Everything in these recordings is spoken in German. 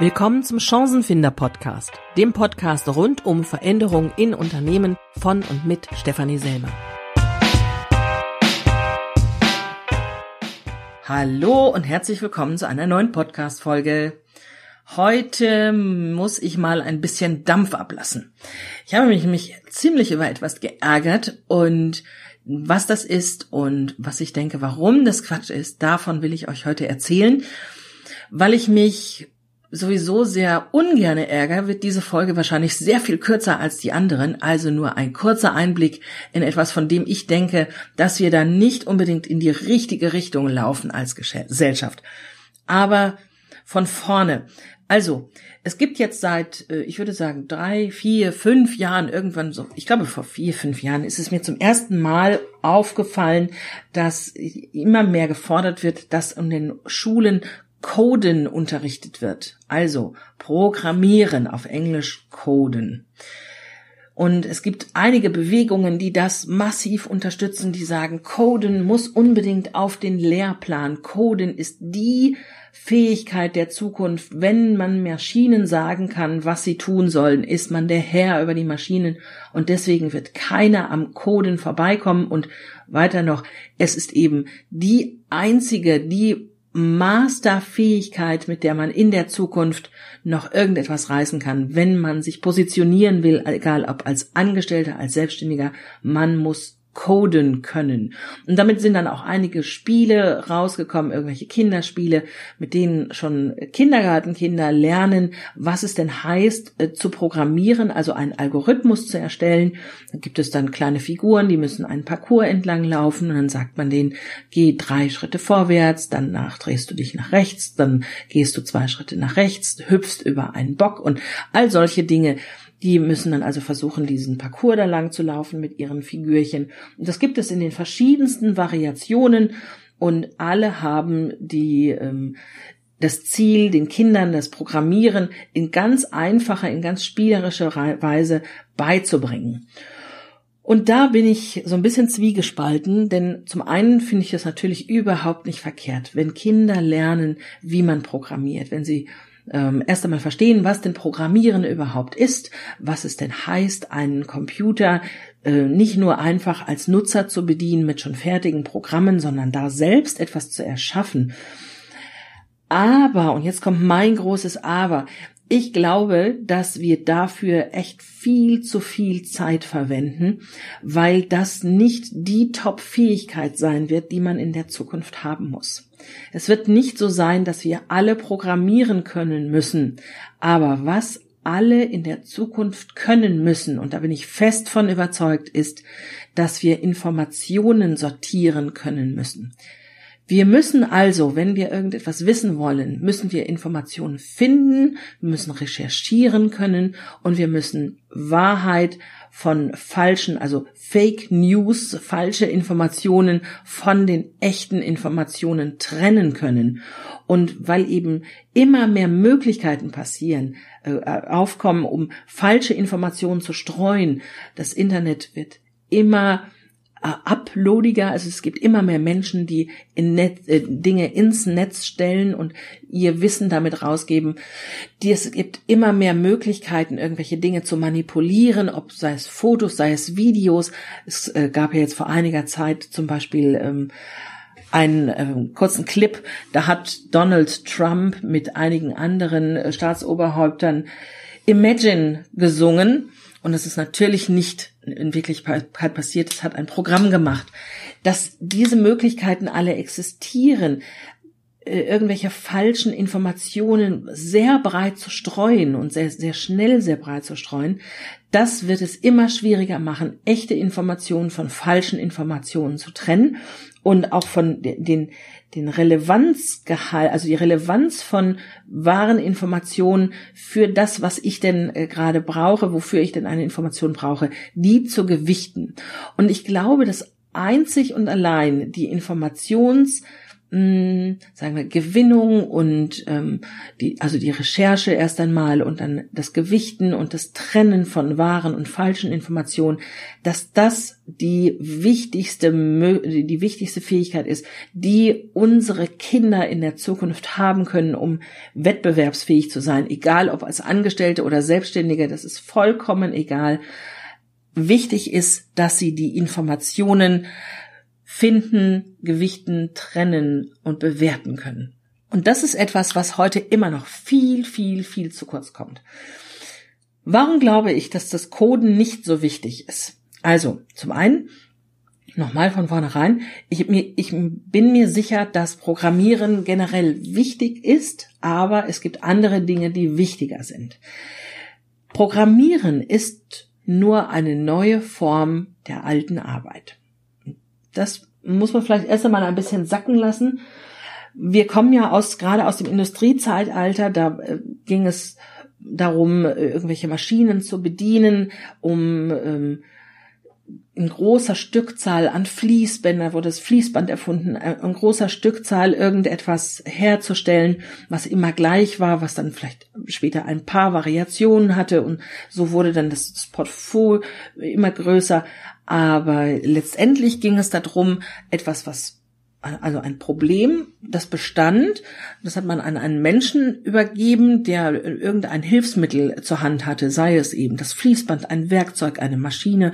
Willkommen zum Chancenfinder Podcast, dem Podcast rund um Veränderungen in Unternehmen von und mit Stefanie Selmer. Hallo und herzlich willkommen zu einer neuen Podcast Folge. Heute muss ich mal ein bisschen Dampf ablassen. Ich habe mich nämlich ziemlich über etwas geärgert und was das ist und was ich denke, warum das Quatsch ist, davon will ich euch heute erzählen, weil ich mich sowieso sehr ungerne ärger, wird diese Folge wahrscheinlich sehr viel kürzer als die anderen, also nur ein kurzer Einblick in etwas, von dem ich denke, dass wir da nicht unbedingt in die richtige Richtung laufen als Gesellschaft. Aber von vorne. Also, es gibt jetzt seit, äh, ich würde sagen, drei, vier, fünf Jahren irgendwann so, ich glaube vor vier, fünf Jahren ist es mir zum ersten Mal aufgefallen, dass immer mehr gefordert wird, dass in den Schulen Coden unterrichtet wird. Also Programmieren auf Englisch Coden. Und es gibt einige Bewegungen, die das massiv unterstützen, die sagen, Coden muss unbedingt auf den Lehrplan. Coden ist die Fähigkeit der Zukunft. Wenn man Maschinen sagen kann, was sie tun sollen, ist man der Herr über die Maschinen und deswegen wird keiner am Coden vorbeikommen und weiter noch, es ist eben die einzige, die Masterfähigkeit, mit der man in der Zukunft noch irgendetwas reißen kann, wenn man sich positionieren will, egal ob als Angestellter, als Selbstständiger, man muss coden können. Und damit sind dann auch einige Spiele rausgekommen, irgendwelche Kinderspiele, mit denen schon Kindergartenkinder lernen, was es denn heißt äh, zu programmieren, also einen Algorithmus zu erstellen. Da gibt es dann kleine Figuren, die müssen einen Parcours entlang laufen und dann sagt man denen, geh drei Schritte vorwärts, danach drehst du dich nach rechts, dann gehst du zwei Schritte nach rechts, hüpfst über einen Bock und all solche Dinge. Die müssen dann also versuchen, diesen Parcours da lang zu laufen mit ihren Figürchen. Und das gibt es in den verschiedensten Variationen und alle haben die ähm, das Ziel, den Kindern das Programmieren in ganz einfacher, in ganz spielerischer Weise beizubringen. Und da bin ich so ein bisschen zwiegespalten, denn zum einen finde ich es natürlich überhaupt nicht verkehrt, wenn Kinder lernen, wie man programmiert, wenn sie ähm, erst einmal verstehen, was denn Programmieren überhaupt ist, was es denn heißt, einen Computer äh, nicht nur einfach als Nutzer zu bedienen mit schon fertigen Programmen, sondern da selbst etwas zu erschaffen. Aber, und jetzt kommt mein großes Aber, ich glaube, dass wir dafür echt viel zu viel Zeit verwenden, weil das nicht die Top-Fähigkeit sein wird, die man in der Zukunft haben muss. Es wird nicht so sein, dass wir alle programmieren können müssen, aber was alle in der Zukunft können müssen, und da bin ich fest von überzeugt, ist, dass wir Informationen sortieren können müssen. Wir müssen also, wenn wir irgendetwas wissen wollen, müssen wir Informationen finden, wir müssen recherchieren können und wir müssen Wahrheit von falschen, also Fake News, falsche Informationen von den echten Informationen trennen können. Und weil eben immer mehr Möglichkeiten passieren, äh, aufkommen, um falsche Informationen zu streuen, das Internet wird immer uploadiger. Also es gibt immer mehr Menschen, die in Net, äh, Dinge ins Netz stellen und ihr Wissen damit rausgeben. Die, es gibt immer mehr Möglichkeiten, irgendwelche Dinge zu manipulieren, ob sei es Fotos, sei es Videos. Es äh, gab ja jetzt vor einiger Zeit zum Beispiel ähm, einen äh, kurzen Clip, da hat Donald Trump mit einigen anderen äh, Staatsoberhäuptern Imagine gesungen und es ist natürlich nicht in Wirklichkeit passiert, es hat ein Programm gemacht, dass diese Möglichkeiten alle existieren, äh, irgendwelche falschen Informationen sehr breit zu streuen und sehr, sehr schnell sehr breit zu streuen, das wird es immer schwieriger machen, echte Informationen von falschen Informationen zu trennen und auch von den, den Relevanzgehalt, also die Relevanz von wahren Informationen für das, was ich denn äh, gerade brauche, wofür ich denn eine Information brauche, die zu gewichten. Und ich glaube, dass einzig und allein die Informations mh, sagen wir, Gewinnung und ähm, die, also die Recherche erst einmal und dann das Gewichten und das Trennen von wahren und falschen Informationen, dass das die wichtigste, die wichtigste Fähigkeit ist, die unsere Kinder in der Zukunft haben können, um wettbewerbsfähig zu sein, egal ob als Angestellte oder Selbstständige, das ist vollkommen egal. Wichtig ist, dass sie die Informationen finden, gewichten, trennen und bewerten können. Und das ist etwas, was heute immer noch viel, viel, viel zu kurz kommt. Warum glaube ich, dass das Coden nicht so wichtig ist? Also, zum einen, nochmal von vornherein, ich, ich bin mir sicher, dass Programmieren generell wichtig ist, aber es gibt andere Dinge, die wichtiger sind. Programmieren ist nur eine neue Form der alten Arbeit. Das muss man vielleicht erst einmal ein bisschen sacken lassen. Wir kommen ja aus, gerade aus dem Industriezeitalter, da äh, ging es darum, äh, irgendwelche Maschinen zu bedienen, um ähm, in großer Stückzahl an Fließbänder wurde das Fließband erfunden, äh, in großer Stückzahl irgendetwas herzustellen, was immer gleich war, was dann vielleicht später ein paar Variationen hatte und so wurde dann das Portfolio immer größer. Aber letztendlich ging es darum, etwas, was also ein Problem, das bestand, das hat man an einen Menschen übergeben, der irgendein Hilfsmittel zur Hand hatte, sei es eben das Fließband, ein Werkzeug, eine Maschine,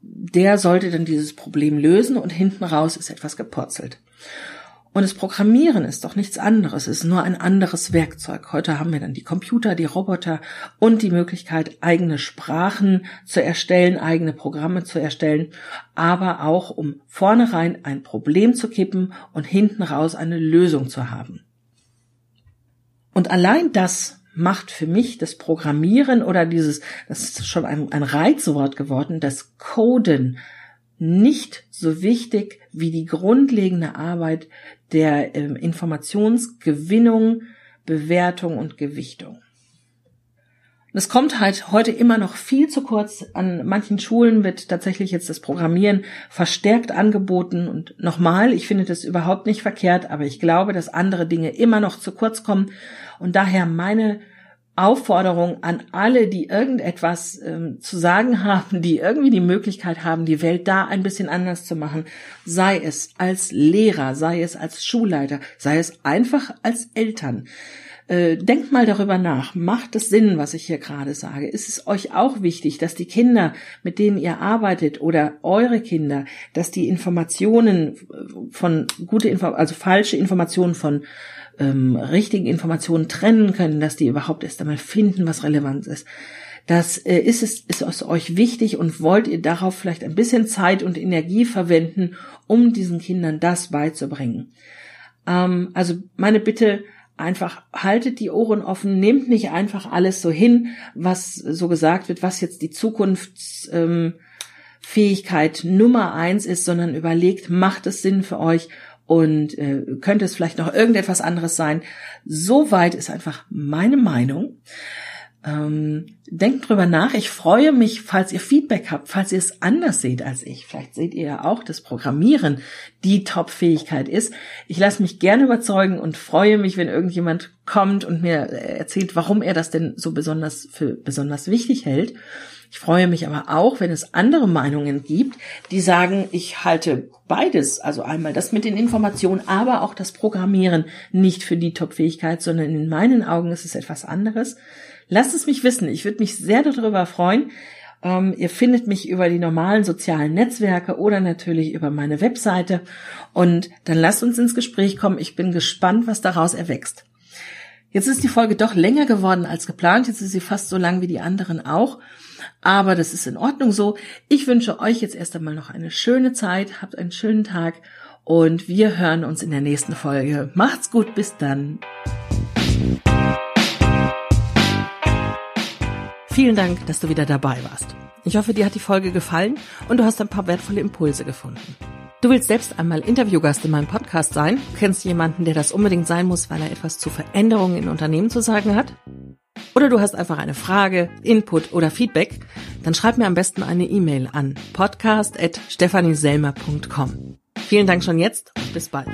der sollte dann dieses Problem lösen und hinten raus ist etwas gepurzelt. Und das Programmieren ist doch nichts anderes, es ist nur ein anderes Werkzeug. Heute haben wir dann die Computer, die Roboter und die Möglichkeit, eigene Sprachen zu erstellen, eigene Programme zu erstellen, aber auch um vornherein ein Problem zu kippen und hinten raus eine Lösung zu haben. Und allein das macht für mich das Programmieren oder dieses, das ist schon ein, ein Reizwort geworden, das Coden nicht so wichtig wie die grundlegende Arbeit der äh, Informationsgewinnung, Bewertung und Gewichtung. Das kommt halt heute immer noch viel zu kurz. An manchen Schulen wird tatsächlich jetzt das Programmieren verstärkt angeboten. Und nochmal, ich finde das überhaupt nicht verkehrt, aber ich glaube, dass andere Dinge immer noch zu kurz kommen. Und daher meine Aufforderung an alle, die irgendetwas ähm, zu sagen haben, die irgendwie die Möglichkeit haben, die Welt da ein bisschen anders zu machen, sei es als Lehrer, sei es als Schulleiter, sei es einfach als Eltern. Äh, denkt mal darüber nach. Macht es Sinn, was ich hier gerade sage? Ist es euch auch wichtig, dass die Kinder, mit denen ihr arbeitet oder eure Kinder, dass die Informationen von gute, Info also falsche Informationen von ähm, richtigen Informationen trennen können, dass die überhaupt erst einmal finden, was relevant ist. Das äh, ist es, ist es euch wichtig und wollt ihr darauf vielleicht ein bisschen Zeit und Energie verwenden, um diesen Kindern das beizubringen. Ähm, also meine Bitte, einfach haltet die Ohren offen, nehmt nicht einfach alles so hin, was so gesagt wird, was jetzt die Zukunftsfähigkeit ähm, Nummer eins ist, sondern überlegt, macht es Sinn für euch und äh, könnte es vielleicht noch irgendetwas anderes sein. Soweit ist einfach meine Meinung. Ähm, denkt drüber nach. Ich freue mich, falls ihr Feedback habt, falls ihr es anders seht als ich. Vielleicht seht ihr ja auch, dass Programmieren die Top-Fähigkeit ist. Ich lasse mich gerne überzeugen und freue mich, wenn irgendjemand kommt und mir erzählt, warum er das denn so besonders für besonders wichtig hält. Ich freue mich aber auch, wenn es andere Meinungen gibt, die sagen, ich halte beides, also einmal das mit den Informationen, aber auch das Programmieren nicht für die Top-Fähigkeit, sondern in meinen Augen ist es etwas anderes. Lasst es mich wissen. Ich würde mich sehr darüber freuen. Ähm, ihr findet mich über die normalen sozialen Netzwerke oder natürlich über meine Webseite. Und dann lasst uns ins Gespräch kommen. Ich bin gespannt, was daraus erwächst. Jetzt ist die Folge doch länger geworden als geplant. Jetzt ist sie fast so lang wie die anderen auch. Aber das ist in Ordnung so. Ich wünsche euch jetzt erst einmal noch eine schöne Zeit. Habt einen schönen Tag. Und wir hören uns in der nächsten Folge. Macht's gut. Bis dann. Vielen Dank, dass du wieder dabei warst. Ich hoffe, dir hat die Folge gefallen und du hast ein paar wertvolle Impulse gefunden. Du willst selbst einmal Interviewgast in meinem Podcast sein? Kennst jemanden, der das unbedingt sein muss, weil er etwas zu Veränderungen in Unternehmen zu sagen hat? Oder du hast einfach eine Frage, Input oder Feedback? Dann schreib mir am besten eine E-Mail an podcast.stephanieselmer.com. Vielen Dank schon jetzt und bis bald.